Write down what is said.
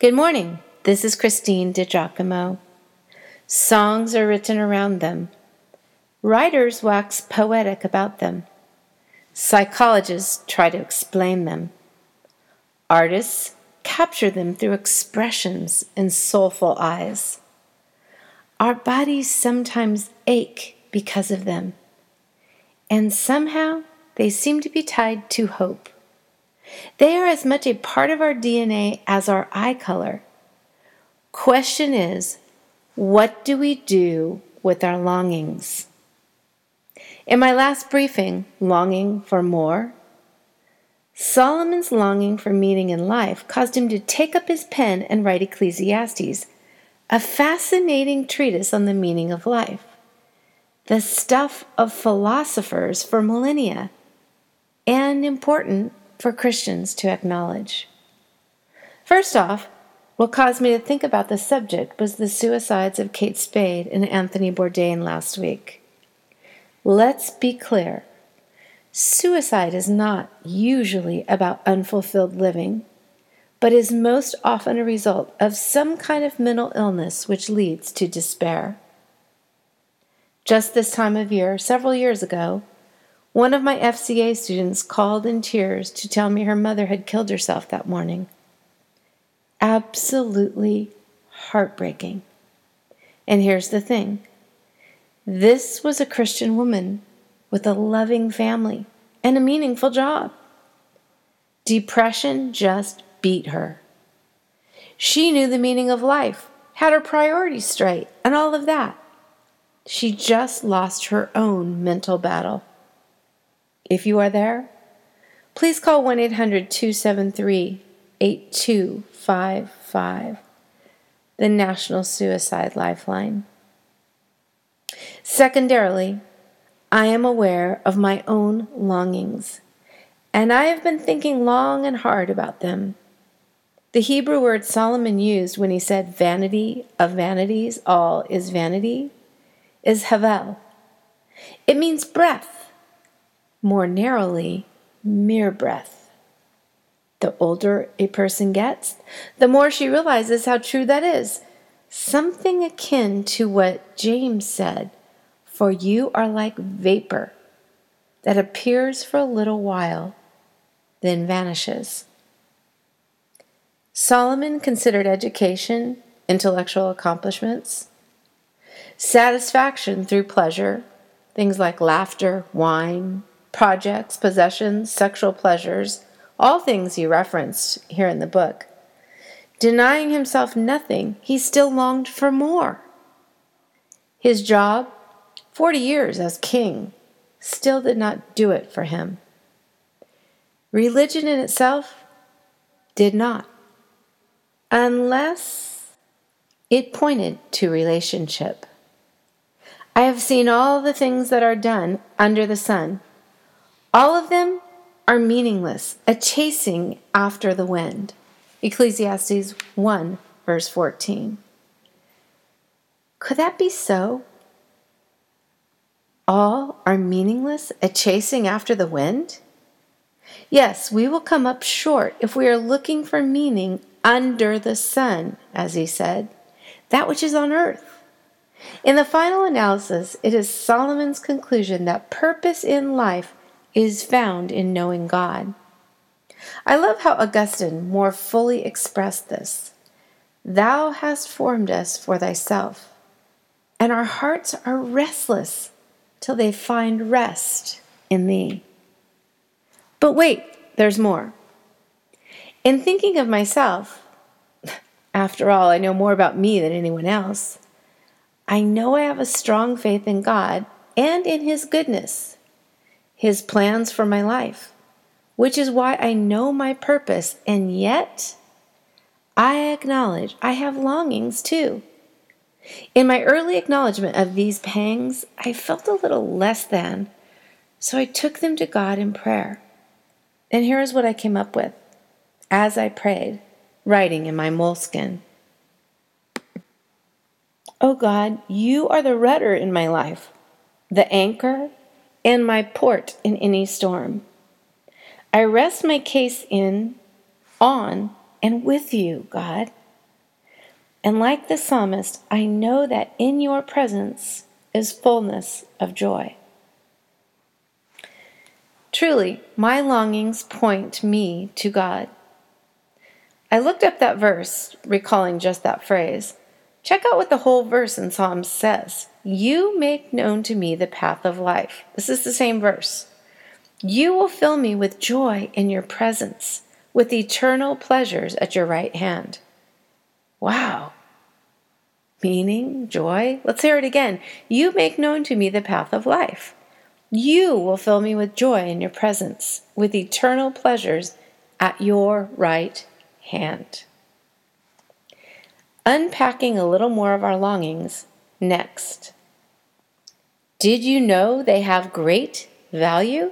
Good morning. This is Christine DiGiacomo. Songs are written around them. Writers wax poetic about them. Psychologists try to explain them. Artists capture them through expressions and soulful eyes. Our bodies sometimes ache because of them, and somehow they seem to be tied to hope. They are as much a part of our DNA as our eye color. Question is, what do we do with our longings? In my last briefing, Longing for More, Solomon's longing for meaning in life caused him to take up his pen and write Ecclesiastes, a fascinating treatise on the meaning of life, the stuff of philosophers for millennia, and important for Christians to acknowledge. First off, what caused me to think about the subject was the suicides of Kate Spade and Anthony Bourdain last week. Let's be clear suicide is not usually about unfulfilled living, but is most often a result of some kind of mental illness which leads to despair. Just this time of year, several years ago, one of my FCA students called in tears to tell me her mother had killed herself that morning. Absolutely heartbreaking. And here's the thing this was a Christian woman with a loving family and a meaningful job. Depression just beat her. She knew the meaning of life, had her priorities straight, and all of that. She just lost her own mental battle. If you are there, please call 1 800 273 8255, the National Suicide Lifeline. Secondarily, I am aware of my own longings, and I have been thinking long and hard about them. The Hebrew word Solomon used when he said, Vanity of vanities, all is vanity, is havel. It means breath more narrowly, mere breath. The older a person gets, the more she realizes how true that is. Something akin to what James said For you are like vapor that appears for a little while, then vanishes. Solomon considered education, intellectual accomplishments, satisfaction through pleasure, things like laughter, wine, projects, possessions, sexual pleasures, all things he referenced here in the book. Denying himself nothing, he still longed for more. His job, 40 years as king, still did not do it for him. Religion in itself did not, unless it pointed to relationship. I have seen all the things that are done under the sun all of them are meaningless, a chasing after the wind. Ecclesiastes 1, verse 14. Could that be so? All are meaningless, a chasing after the wind? Yes, we will come up short if we are looking for meaning under the sun, as he said, that which is on earth. In the final analysis, it is Solomon's conclusion that purpose in life is found in knowing God. I love how Augustine more fully expressed this. Thou hast formed us for thyself, and our hearts are restless till they find rest in thee. But wait, there's more. In thinking of myself, after all, I know more about me than anyone else. I know I have a strong faith in God and in His goodness his plans for my life, which is why I know my purpose, and yet I acknowledge I have longings too. In my early acknowledgement of these pangs, I felt a little less than, so I took them to God in prayer. And here is what I came up with as I prayed, writing in my Moleskine. Oh God, you are the rudder in my life, the anchor and my port in any storm. I rest my case in, on, and with you, God. And like the psalmist, I know that in your presence is fullness of joy. Truly, my longings point me to God. I looked up that verse, recalling just that phrase. Check out what the whole verse in Psalms says. You make known to me the path of life. This is the same verse. You will fill me with joy in your presence, with eternal pleasures at your right hand. Wow. Meaning, joy. Let's hear it again. You make known to me the path of life. You will fill me with joy in your presence, with eternal pleasures at your right hand. Unpacking a little more of our longings next. Did you know they have great value?